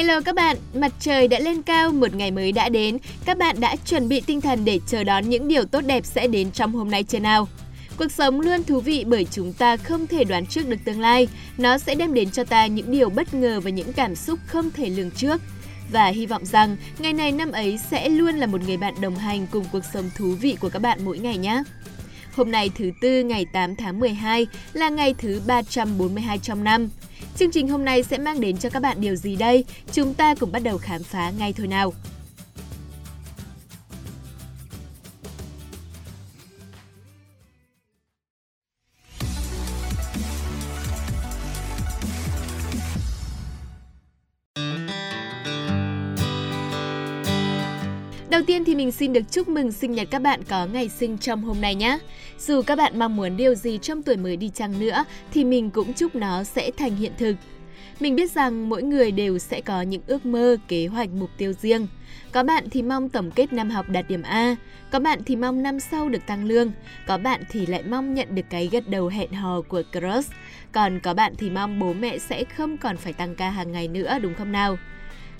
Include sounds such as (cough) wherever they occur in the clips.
Hello các bạn, mặt trời đã lên cao, một ngày mới đã đến. Các bạn đã chuẩn bị tinh thần để chờ đón những điều tốt đẹp sẽ đến trong hôm nay chưa nào? Cuộc sống luôn thú vị bởi chúng ta không thể đoán trước được tương lai. Nó sẽ đem đến cho ta những điều bất ngờ và những cảm xúc không thể lường trước. Và hy vọng rằng ngày này năm ấy sẽ luôn là một người bạn đồng hành cùng cuộc sống thú vị của các bạn mỗi ngày nhé. Hôm nay thứ Tư, ngày 8 tháng 12 là ngày thứ 342 trong năm. Chương trình hôm nay sẽ mang đến cho các bạn điều gì đây? Chúng ta cùng bắt đầu khám phá ngay thôi nào. Tiên thì mình xin được chúc mừng sinh nhật các bạn có ngày sinh trong hôm nay nhé. Dù các bạn mong muốn điều gì trong tuổi mới đi chăng nữa thì mình cũng chúc nó sẽ thành hiện thực. Mình biết rằng mỗi người đều sẽ có những ước mơ, kế hoạch, mục tiêu riêng. Có bạn thì mong tổng kết năm học đạt điểm A, có bạn thì mong năm sau được tăng lương, có bạn thì lại mong nhận được cái gật đầu hẹn hò của crush, còn có bạn thì mong bố mẹ sẽ không còn phải tăng ca hàng ngày nữa đúng không nào?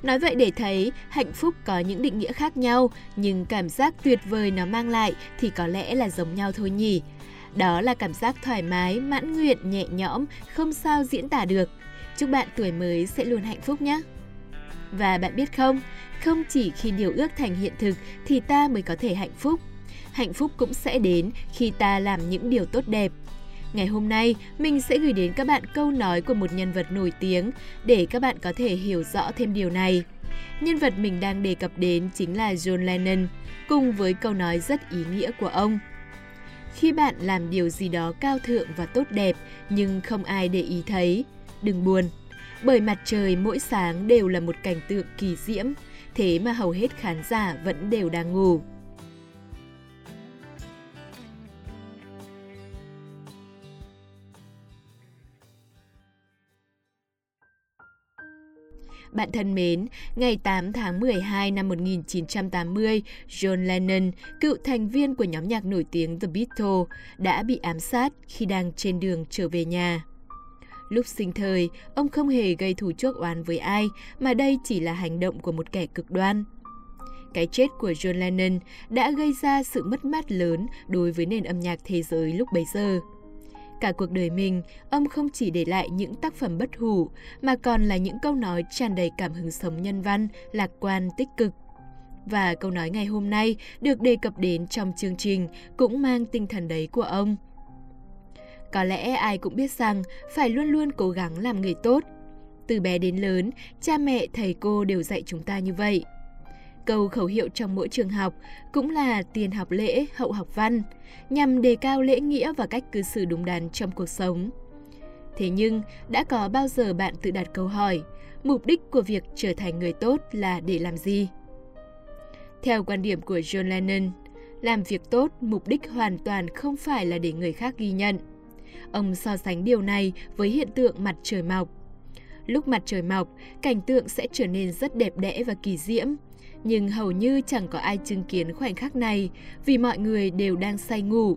Nói vậy để thấy hạnh phúc có những định nghĩa khác nhau, nhưng cảm giác tuyệt vời nó mang lại thì có lẽ là giống nhau thôi nhỉ. Đó là cảm giác thoải mái, mãn nguyện, nhẹ nhõm, không sao diễn tả được. Chúc bạn tuổi mới sẽ luôn hạnh phúc nhé! Và bạn biết không, không chỉ khi điều ước thành hiện thực thì ta mới có thể hạnh phúc. Hạnh phúc cũng sẽ đến khi ta làm những điều tốt đẹp, Ngày hôm nay, mình sẽ gửi đến các bạn câu nói của một nhân vật nổi tiếng để các bạn có thể hiểu rõ thêm điều này. Nhân vật mình đang đề cập đến chính là John Lennon, cùng với câu nói rất ý nghĩa của ông. Khi bạn làm điều gì đó cao thượng và tốt đẹp nhưng không ai để ý thấy, đừng buồn, bởi mặt trời mỗi sáng đều là một cảnh tượng kỳ diễm, thế mà hầu hết khán giả vẫn đều đang ngủ. Bạn thân mến, ngày 8 tháng 12 năm 1980, John Lennon, cựu thành viên của nhóm nhạc nổi tiếng The Beatles, đã bị ám sát khi đang trên đường trở về nhà. Lúc sinh thời, ông không hề gây thù chuốc oán với ai, mà đây chỉ là hành động của một kẻ cực đoan. Cái chết của John Lennon đã gây ra sự mất mát lớn đối với nền âm nhạc thế giới lúc bấy giờ. Cả cuộc đời mình, ông không chỉ để lại những tác phẩm bất hủ, mà còn là những câu nói tràn đầy cảm hứng sống nhân văn, lạc quan, tích cực. Và câu nói ngày hôm nay được đề cập đến trong chương trình cũng mang tinh thần đấy của ông. Có lẽ ai cũng biết rằng phải luôn luôn cố gắng làm người tốt. Từ bé đến lớn, cha mẹ, thầy cô đều dạy chúng ta như vậy. Câu khẩu hiệu trong mỗi trường học cũng là tiền học lễ, hậu học văn, nhằm đề cao lễ nghĩa và cách cư xử đúng đắn trong cuộc sống. Thế nhưng, đã có bao giờ bạn tự đặt câu hỏi, mục đích của việc trở thành người tốt là để làm gì? Theo quan điểm của John Lennon, làm việc tốt mục đích hoàn toàn không phải là để người khác ghi nhận. Ông so sánh điều này với hiện tượng mặt trời mọc. Lúc mặt trời mọc, cảnh tượng sẽ trở nên rất đẹp đẽ và kỳ diễm, nhưng hầu như chẳng có ai chứng kiến khoảnh khắc này vì mọi người đều đang say ngủ.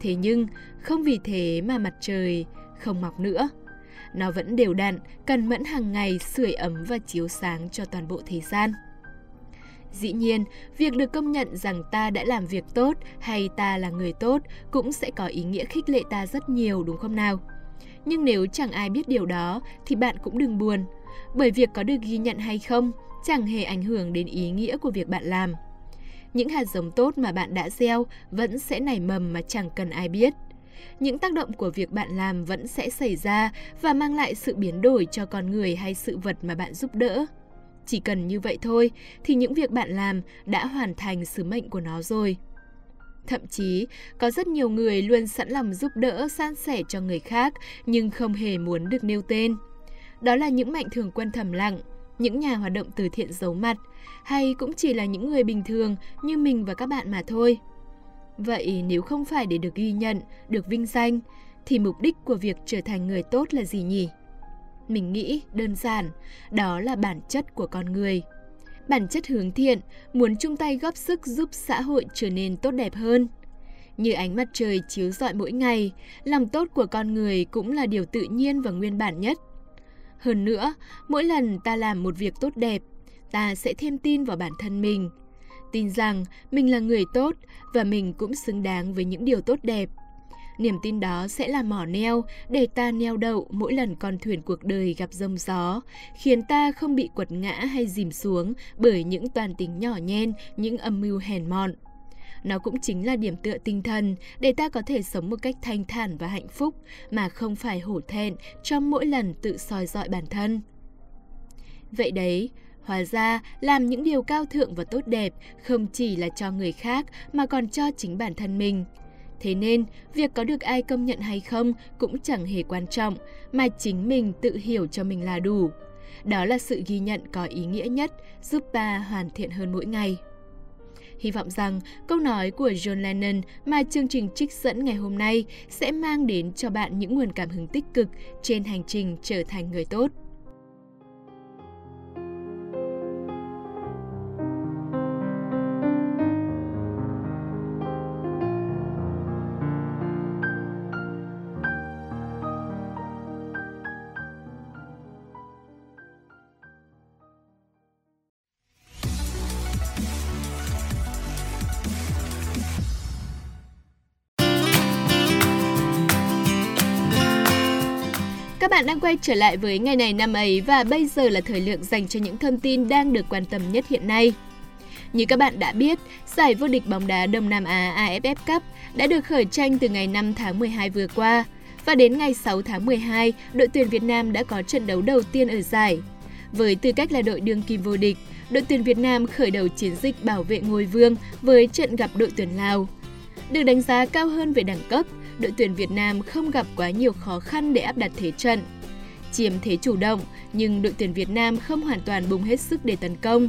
Thế nhưng, không vì thế mà mặt trời không mọc nữa. Nó vẫn đều đặn, cần mẫn hàng ngày sưởi ấm và chiếu sáng cho toàn bộ thế gian. Dĩ nhiên, việc được công nhận rằng ta đã làm việc tốt hay ta là người tốt cũng sẽ có ý nghĩa khích lệ ta rất nhiều đúng không nào? Nhưng nếu chẳng ai biết điều đó thì bạn cũng đừng buồn, bởi việc có được ghi nhận hay không chẳng hề ảnh hưởng đến ý nghĩa của việc bạn làm. Những hạt giống tốt mà bạn đã gieo vẫn sẽ nảy mầm mà chẳng cần ai biết. Những tác động của việc bạn làm vẫn sẽ xảy ra và mang lại sự biến đổi cho con người hay sự vật mà bạn giúp đỡ. Chỉ cần như vậy thôi thì những việc bạn làm đã hoàn thành sứ mệnh của nó rồi. Thậm chí, có rất nhiều người luôn sẵn lòng giúp đỡ, san sẻ cho người khác nhưng không hề muốn được nêu tên. Đó là những mạnh thường quân thầm lặng, những nhà hoạt động từ thiện giấu mặt, hay cũng chỉ là những người bình thường như mình và các bạn mà thôi. Vậy nếu không phải để được ghi nhận, được vinh danh, thì mục đích của việc trở thành người tốt là gì nhỉ? Mình nghĩ đơn giản, đó là bản chất của con người. Bản chất hướng thiện, muốn chung tay góp sức giúp xã hội trở nên tốt đẹp hơn. Như ánh mặt trời chiếu rọi mỗi ngày, lòng tốt của con người cũng là điều tự nhiên và nguyên bản nhất hơn nữa, mỗi lần ta làm một việc tốt đẹp, ta sẽ thêm tin vào bản thân mình. Tin rằng mình là người tốt và mình cũng xứng đáng với những điều tốt đẹp. Niềm tin đó sẽ là mỏ neo để ta neo đậu mỗi lần con thuyền cuộc đời gặp rông gió, khiến ta không bị quật ngã hay dìm xuống bởi những toàn tính nhỏ nhen, những âm mưu hèn mọn. Nó cũng chính là điểm tựa tinh thần để ta có thể sống một cách thanh thản và hạnh phúc mà không phải hổ thẹn trong mỗi lần tự soi dọi bản thân. Vậy đấy, Hóa ra, làm những điều cao thượng và tốt đẹp không chỉ là cho người khác mà còn cho chính bản thân mình. Thế nên, việc có được ai công nhận hay không cũng chẳng hề quan trọng, mà chính mình tự hiểu cho mình là đủ. Đó là sự ghi nhận có ý nghĩa nhất, giúp ta hoàn thiện hơn mỗi ngày. Hy vọng rằng câu nói của John Lennon mà chương trình trích dẫn ngày hôm nay sẽ mang đến cho bạn những nguồn cảm hứng tích cực trên hành trình trở thành người tốt. Các bạn đang quay trở lại với ngày này năm ấy và bây giờ là thời lượng dành cho những thông tin đang được quan tâm nhất hiện nay. Như các bạn đã biết, giải vô địch bóng đá Đông Nam Á AFF Cup đã được khởi tranh từ ngày 5 tháng 12 vừa qua và đến ngày 6 tháng 12, đội tuyển Việt Nam đã có trận đấu đầu tiên ở giải. Với tư cách là đội đương kim vô địch, đội tuyển Việt Nam khởi đầu chiến dịch bảo vệ ngôi vương với trận gặp đội tuyển Lào. Được đánh giá cao hơn về đẳng cấp, đội tuyển Việt Nam không gặp quá nhiều khó khăn để áp đặt thế trận. Chiếm thế chủ động, nhưng đội tuyển Việt Nam không hoàn toàn bùng hết sức để tấn công.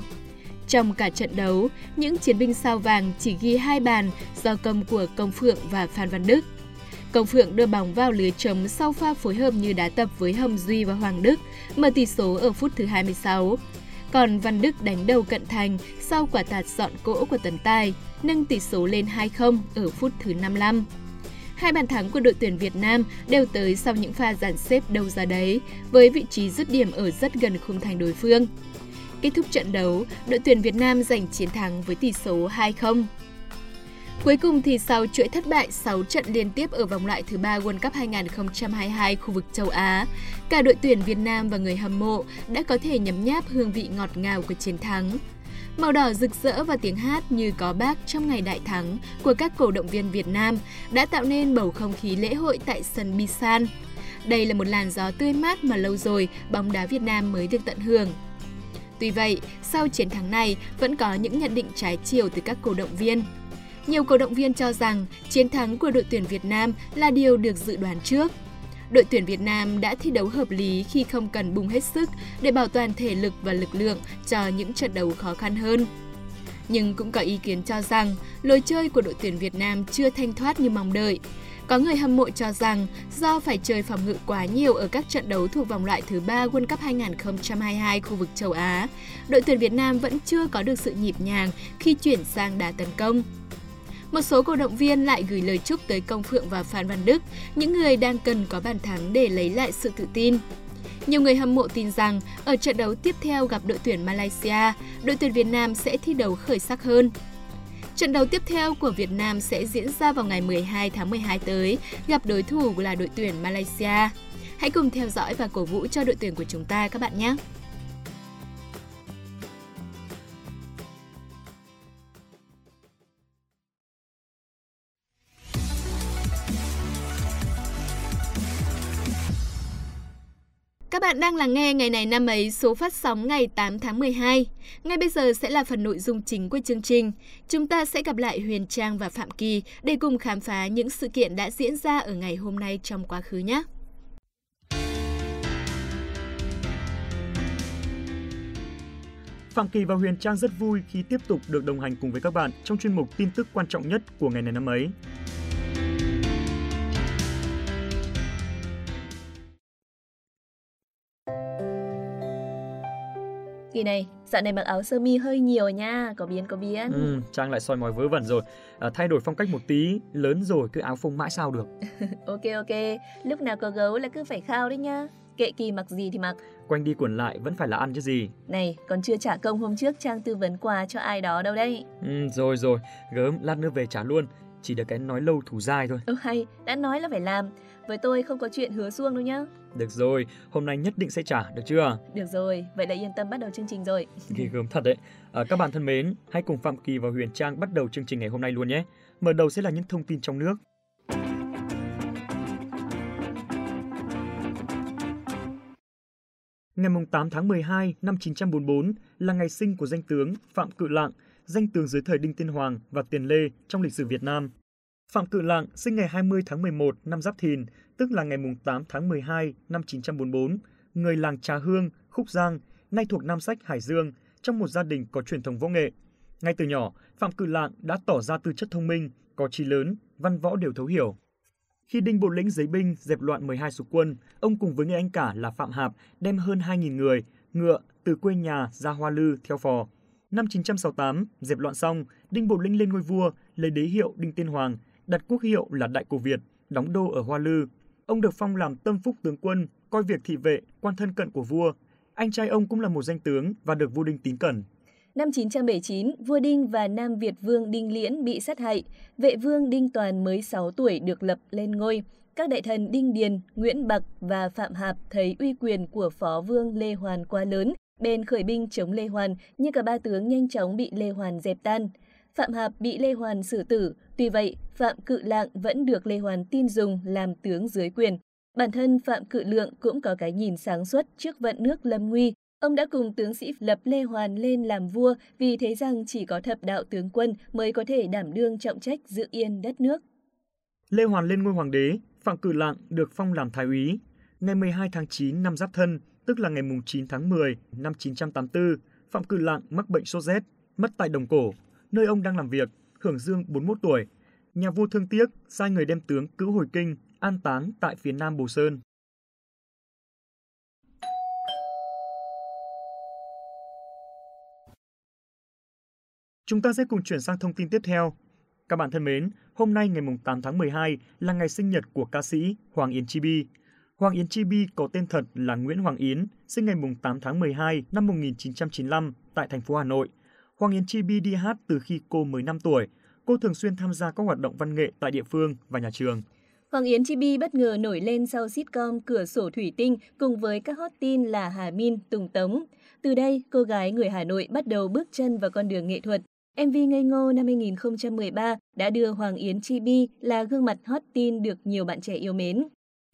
Trong cả trận đấu, những chiến binh sao vàng chỉ ghi hai bàn do công của Công Phượng và Phan Văn Đức. Công Phượng đưa bóng vào lưới trống sau pha phối hợp như đá tập với Hồng Duy và Hoàng Đức, mở tỷ số ở phút thứ 26. Còn Văn Đức đánh đầu cận thành sau quả tạt dọn cỗ của Tấn Tài, nâng tỷ số lên 2-0 ở phút thứ 55. Hai bàn thắng của đội tuyển Việt Nam đều tới sau những pha dàn xếp đâu ra đấy, với vị trí dứt điểm ở rất gần khung thành đối phương. Kết thúc trận đấu, đội tuyển Việt Nam giành chiến thắng với tỷ số 2-0. Cuối cùng thì sau chuỗi thất bại 6 trận liên tiếp ở vòng loại thứ ba World Cup 2022 khu vực châu Á, cả đội tuyển Việt Nam và người hâm mộ đã có thể nhấm nháp hương vị ngọt ngào của chiến thắng. Màu đỏ rực rỡ và tiếng hát như có bác trong ngày đại thắng của các cổ động viên Việt Nam đã tạo nên bầu không khí lễ hội tại sân Bisan. Đây là một làn gió tươi mát mà lâu rồi bóng đá Việt Nam mới được tận hưởng. Tuy vậy, sau chiến thắng này vẫn có những nhận định trái chiều từ các cổ động viên. Nhiều cổ động viên cho rằng chiến thắng của đội tuyển Việt Nam là điều được dự đoán trước – đội tuyển Việt Nam đã thi đấu hợp lý khi không cần bung hết sức để bảo toàn thể lực và lực lượng cho những trận đấu khó khăn hơn. Nhưng cũng có ý kiến cho rằng lối chơi của đội tuyển Việt Nam chưa thanh thoát như mong đợi. Có người hâm mộ cho rằng do phải chơi phòng ngự quá nhiều ở các trận đấu thuộc vòng loại thứ 3 World Cup 2022 khu vực châu Á, đội tuyển Việt Nam vẫn chưa có được sự nhịp nhàng khi chuyển sang đá tấn công. Một số cổ động viên lại gửi lời chúc tới Công Phượng và Phan Văn Đức, những người đang cần có bàn thắng để lấy lại sự tự tin. Nhiều người hâm mộ tin rằng ở trận đấu tiếp theo gặp đội tuyển Malaysia, đội tuyển Việt Nam sẽ thi đấu khởi sắc hơn. Trận đấu tiếp theo của Việt Nam sẽ diễn ra vào ngày 12 tháng 12 tới, gặp đối thủ là đội tuyển Malaysia. Hãy cùng theo dõi và cổ vũ cho đội tuyển của chúng ta các bạn nhé! Các bạn đang lắng nghe ngày này năm ấy, số phát sóng ngày 8 tháng 12. Ngay bây giờ sẽ là phần nội dung chính của chương trình. Chúng ta sẽ gặp lại Huyền Trang và Phạm Kỳ để cùng khám phá những sự kiện đã diễn ra ở ngày hôm nay trong quá khứ nhé. Phạm Kỳ và Huyền Trang rất vui khi tiếp tục được đồng hành cùng với các bạn trong chuyên mục tin tức quan trọng nhất của ngày này năm ấy. Kỳ này, dạo này mặc áo sơ mi hơi nhiều nha, có biến có biến. Ừ, Trang lại soi mói vớ vẩn rồi. À, thay đổi phong cách một tí, lớn rồi cứ áo phông mãi sao được. (laughs) ok ok, lúc nào có gấu là cứ phải khao đấy nha. kệ kỳ mặc gì thì mặc. Quanh đi quẩn lại vẫn phải là ăn chứ gì. Này, còn chưa trả công hôm trước Trang tư vấn quà cho ai đó đâu đấy. Ừ, rồi rồi, gớm, lát nữa về trả luôn. Chỉ được cái nói lâu thủ dai thôi. Ừ hay, đã nói là phải làm. Với tôi không có chuyện hứa xuông đâu nhá. Được rồi, hôm nay nhất định sẽ trả, được chưa? Được rồi, vậy là yên tâm bắt đầu chương trình rồi. (laughs) Ghê gớm thật đấy. À, các bạn thân mến, hãy cùng Phạm Kỳ và Huyền Trang bắt đầu chương trình ngày hôm nay luôn nhé. Mở đầu sẽ là những thông tin trong nước. Ngày 8 tháng 12 năm 944 là ngày sinh của danh tướng Phạm Cự Lạng, danh tướng dưới thời Đinh Tiên Hoàng và Tiền Lê trong lịch sử Việt Nam. Phạm Cự Lạng sinh ngày 20 tháng 11 năm Giáp Thìn, tức là ngày 8 tháng 12 năm 944, người làng Trà Hương, Khúc Giang, nay thuộc Nam Sách Hải Dương, trong một gia đình có truyền thống võ nghệ. Ngay từ nhỏ, Phạm Cự Lạng đã tỏ ra tư chất thông minh, có trí lớn, văn võ đều thấu hiểu. Khi Đinh Bộ Lĩnh giấy binh dẹp loạn 12 số quân, ông cùng với người anh cả là Phạm Hạp đem hơn 2.000 người, ngựa từ quê nhà ra Hoa Lư theo phò. Năm 968, dẹp loạn xong, Đinh Bộ Lĩnh lên ngôi vua, lấy đế hiệu Đinh Tiên Hoàng, đặt quốc hiệu là Đại Cổ Việt, đóng đô ở Hoa Lư. Ông được phong làm tâm phúc tướng quân, coi việc thị vệ, quan thân cận của vua. Anh trai ông cũng là một danh tướng và được vua Đinh tín cẩn. Năm 979, vua Đinh và Nam Việt vương Đinh Liễn bị sát hại. Vệ vương Đinh Toàn mới 6 tuổi được lập lên ngôi. Các đại thần Đinh Điền, Nguyễn Bạc và Phạm Hạp thấy uy quyền của phó vương Lê Hoàn quá lớn, bên khởi binh chống Lê Hoàn, nhưng cả ba tướng nhanh chóng bị Lê Hoàn dẹp tan. Phạm Hạp bị Lê Hoàn xử tử, tuy vậy Phạm Cự Lạng vẫn được Lê Hoàn tin dùng làm tướng dưới quyền. Bản thân Phạm Cự Lượng cũng có cái nhìn sáng suốt trước vận nước lâm nguy, Ông đã cùng tướng sĩ lập Lê Hoàn lên làm vua vì thấy rằng chỉ có thập đạo tướng quân mới có thể đảm đương trọng trách giữ yên đất nước. Lê Hoàn lên ngôi hoàng đế, Phạm Cự Lạng được phong làm thái úy. Ngày 12 tháng 9 năm Giáp Thân, tức là ngày 9 tháng 10 năm 984, Phạm cử Lạng mắc bệnh sốt rét, mất tại Đồng Cổ, nơi ông đang làm việc, hưởng dương 41 tuổi. Nhà vua thương tiếc, sai người đem tướng cứu hồi kinh, an táng tại phía nam Bồ Sơn. Chúng ta sẽ cùng chuyển sang thông tin tiếp theo. Các bạn thân mến, hôm nay ngày 8 tháng 12 là ngày sinh nhật của ca sĩ Hoàng Yến Chibi. Hoàng Yến Chi Bi có tên thật là Nguyễn Hoàng Yến, sinh ngày 8 tháng 12 năm 1995 tại thành phố Hà Nội. Hoàng Yến Chi Bi đi hát từ khi cô mới 5 tuổi. Cô thường xuyên tham gia các hoạt động văn nghệ tại địa phương và nhà trường. Hoàng Yến Chi Bi bất ngờ nổi lên sau sitcom Cửa sổ thủy tinh cùng với các hot tin là Hà Min, Tùng Tống. Từ đây, cô gái người Hà Nội bắt đầu bước chân vào con đường nghệ thuật. MV Ngây Ngô năm 2013 đã đưa Hoàng Yến Chi Bi là gương mặt hot tin được nhiều bạn trẻ yêu mến.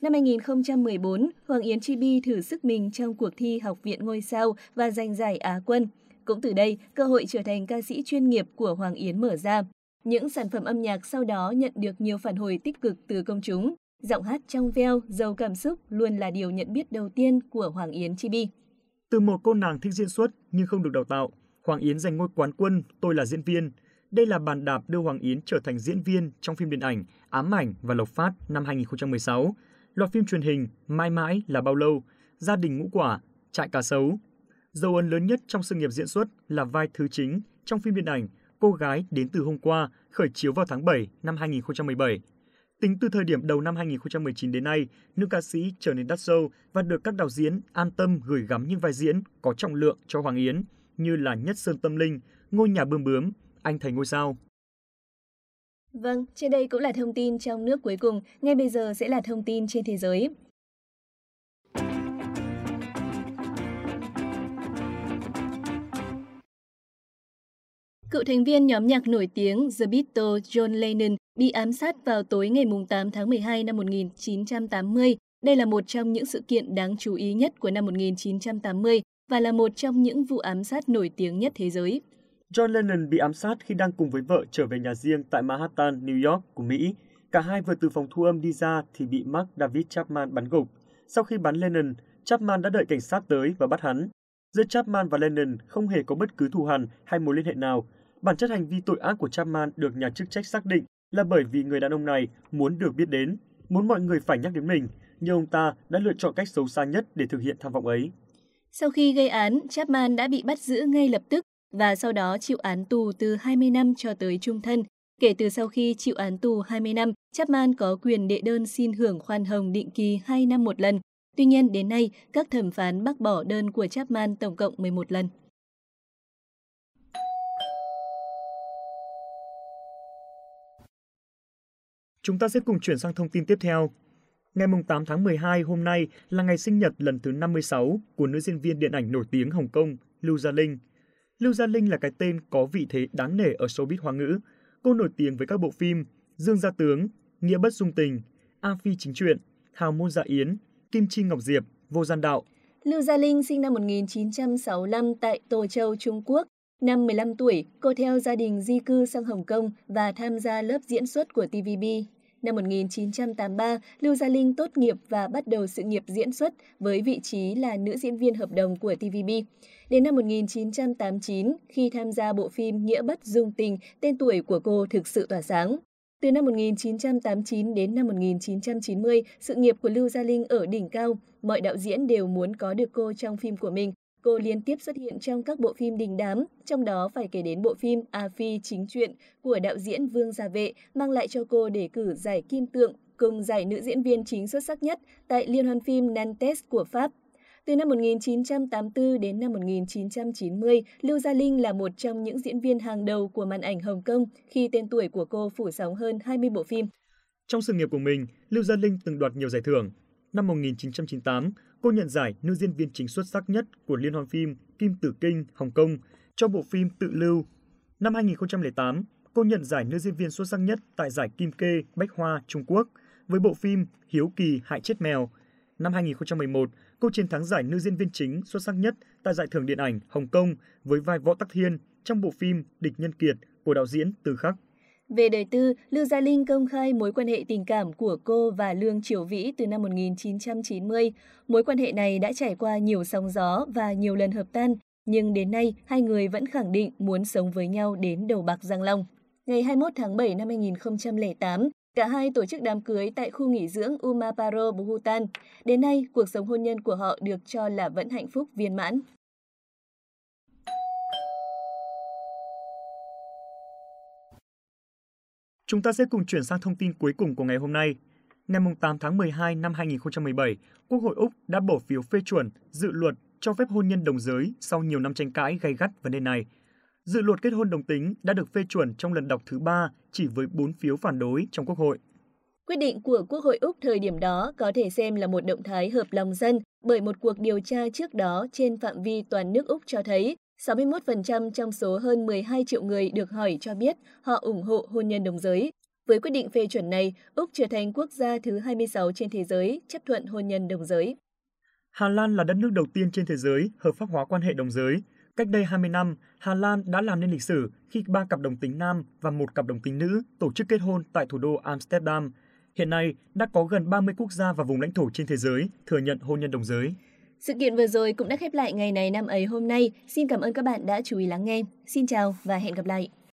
Năm 2014, Hoàng Yến Chibi thử sức mình trong cuộc thi Học viện Ngôi sao và giành giải Á quân. Cũng từ đây, cơ hội trở thành ca sĩ chuyên nghiệp của Hoàng Yến mở ra. Những sản phẩm âm nhạc sau đó nhận được nhiều phản hồi tích cực từ công chúng. Giọng hát trong veo, giàu cảm xúc luôn là điều nhận biết đầu tiên của Hoàng Yến Chibi. Từ một cô nàng thích diễn xuất nhưng không được đào tạo, Hoàng Yến giành ngôi quán quân Tôi là diễn viên. Đây là bàn đạp đưa Hoàng Yến trở thành diễn viên trong phim điện ảnh Ám ảnh và Lộc Phát năm 2016, loạt phim truyền hình Mãi mãi là bao lâu, Gia đình ngũ quả, Trại cá sấu. Dấu ấn lớn nhất trong sự nghiệp diễn xuất là vai thứ chính trong phim điện ảnh Cô gái đến từ hôm qua, khởi chiếu vào tháng 7 năm 2017. Tính từ thời điểm đầu năm 2019 đến nay, nữ ca sĩ trở nên đắt sâu và được các đạo diễn an tâm gửi gắm những vai diễn có trọng lượng cho Hoàng Yến như là Nhất Sơn Tâm Linh, Ngôi nhà bươm bướm, Anh Thành Ngôi Sao. Vâng, trên đây cũng là thông tin trong nước cuối cùng, ngay bây giờ sẽ là thông tin trên thế giới. Cựu thành viên nhóm nhạc nổi tiếng The Beatles John Lennon bị ám sát vào tối ngày 8 tháng 12 năm 1980. Đây là một trong những sự kiện đáng chú ý nhất của năm 1980 và là một trong những vụ ám sát nổi tiếng nhất thế giới. John Lennon bị ám sát khi đang cùng với vợ trở về nhà riêng tại Manhattan, New York của Mỹ. Cả hai vừa từ phòng thu âm đi ra thì bị Mark David Chapman bắn gục. Sau khi bắn Lennon, Chapman đã đợi cảnh sát tới và bắt hắn. Giữa Chapman và Lennon không hề có bất cứ thù hằn hay mối liên hệ nào. Bản chất hành vi tội ác của Chapman được nhà chức trách xác định là bởi vì người đàn ông này muốn được biết đến, muốn mọi người phải nhắc đến mình, nhưng ông ta đã lựa chọn cách xấu xa nhất để thực hiện tham vọng ấy. Sau khi gây án, Chapman đã bị bắt giữ ngay lập tức và sau đó chịu án tù từ 20 năm cho tới trung thân. Kể từ sau khi chịu án tù 20 năm, Chapman có quyền đệ đơn xin hưởng khoan hồng định kỳ 2 năm một lần. Tuy nhiên, đến nay, các thẩm phán bác bỏ đơn của Chapman tổng cộng 11 lần. Chúng ta sẽ cùng chuyển sang thông tin tiếp theo. Ngày 8 tháng 12 hôm nay là ngày sinh nhật lần thứ 56 của nữ diễn viên điện ảnh nổi tiếng Hồng Kông Lưu Gia Linh. Lưu Gia Linh là cái tên có vị thế đáng nể ở showbiz hoa ngữ. Cô nổi tiếng với các bộ phim Dương Gia Tướng, Nghĩa Bất Dung Tình, A Phi Chính Truyện, Hào Môn Dạ Yến, Kim Chi Ngọc Diệp, Vô Gian Đạo. Lưu Gia Linh sinh năm 1965 tại Tô Châu, Trung Quốc. Năm 15 tuổi, cô theo gia đình di cư sang Hồng Kông và tham gia lớp diễn xuất của TVB. Năm 1983, Lưu Gia Linh tốt nghiệp và bắt đầu sự nghiệp diễn xuất với vị trí là nữ diễn viên hợp đồng của TVB. Đến năm 1989, khi tham gia bộ phim Nghĩa Bất Dung Tình, tên tuổi của cô thực sự tỏa sáng. Từ năm 1989 đến năm 1990, sự nghiệp của Lưu Gia Linh ở đỉnh cao, mọi đạo diễn đều muốn có được cô trong phim của mình. Cô liên tiếp xuất hiện trong các bộ phim đình đám, trong đó phải kể đến bộ phim A Phi chính truyện của đạo diễn Vương Gia Vệ mang lại cho cô đề cử giải Kim Tượng cùng giải nữ diễn viên chính xuất sắc nhất tại Liên hoan phim Nantes của Pháp từ năm 1984 đến năm 1990, Lưu Gia Linh là một trong những diễn viên hàng đầu của màn ảnh Hồng Kông khi tên tuổi của cô phủ sóng hơn 20 bộ phim. Trong sự nghiệp của mình, Lưu Gia Linh từng đoạt nhiều giải thưởng. Năm 1998, cô nhận giải nữ diễn viên chính xuất sắc nhất của Liên hoan phim Kim Tử Kinh, Hồng Kông cho bộ phim Tự Lưu. Năm 2008, cô nhận giải nữ diễn viên xuất sắc nhất tại giải Kim Kê, Bách Hoa, Trung Quốc với bộ phim Hiếu Kỳ Hại Chết Mèo. Năm 2011, cô chiến thắng giải nữ diễn viên chính xuất sắc nhất tại giải thưởng điện ảnh Hồng Kông với vai Võ Tắc Thiên trong bộ phim Địch Nhân Kiệt của đạo diễn Từ Khắc. Về đời tư, Lưu Gia Linh công khai mối quan hệ tình cảm của cô và Lương Triều Vĩ từ năm 1990. Mối quan hệ này đã trải qua nhiều sóng gió và nhiều lần hợp tan, nhưng đến nay hai người vẫn khẳng định muốn sống với nhau đến đầu bạc răng long. Ngày 21 tháng 7 năm 2008, Cả hai tổ chức đám cưới tại khu nghỉ dưỡng Umaparo, Bhutan. Đến nay, cuộc sống hôn nhân của họ được cho là vẫn hạnh phúc viên mãn. Chúng ta sẽ cùng chuyển sang thông tin cuối cùng của ngày hôm nay. Ngày 8 tháng 12 năm 2017, Quốc hội Úc đã bỏ phiếu phê chuẩn dự luật cho phép hôn nhân đồng giới sau nhiều năm tranh cãi gay gắt vấn đề này. Dự luật kết hôn đồng tính đã được phê chuẩn trong lần đọc thứ ba chỉ với 4 phiếu phản đối trong Quốc hội. Quyết định của Quốc hội Úc thời điểm đó có thể xem là một động thái hợp lòng dân bởi một cuộc điều tra trước đó trên phạm vi toàn nước Úc cho thấy 61% trong số hơn 12 triệu người được hỏi cho biết họ ủng hộ hôn nhân đồng giới. Với quyết định phê chuẩn này, Úc trở thành quốc gia thứ 26 trên thế giới chấp thuận hôn nhân đồng giới. Hà Lan là đất nước đầu tiên trên thế giới hợp pháp hóa quan hệ đồng giới Cách đây 20 năm, Hà Lan đã làm nên lịch sử khi ba cặp đồng tính nam và một cặp đồng tính nữ tổ chức kết hôn tại thủ đô Amsterdam. Hiện nay, đã có gần 30 quốc gia và vùng lãnh thổ trên thế giới thừa nhận hôn nhân đồng giới. Sự kiện vừa rồi cũng đã khép lại ngày này năm ấy hôm nay. Xin cảm ơn các bạn đã chú ý lắng nghe. Xin chào và hẹn gặp lại.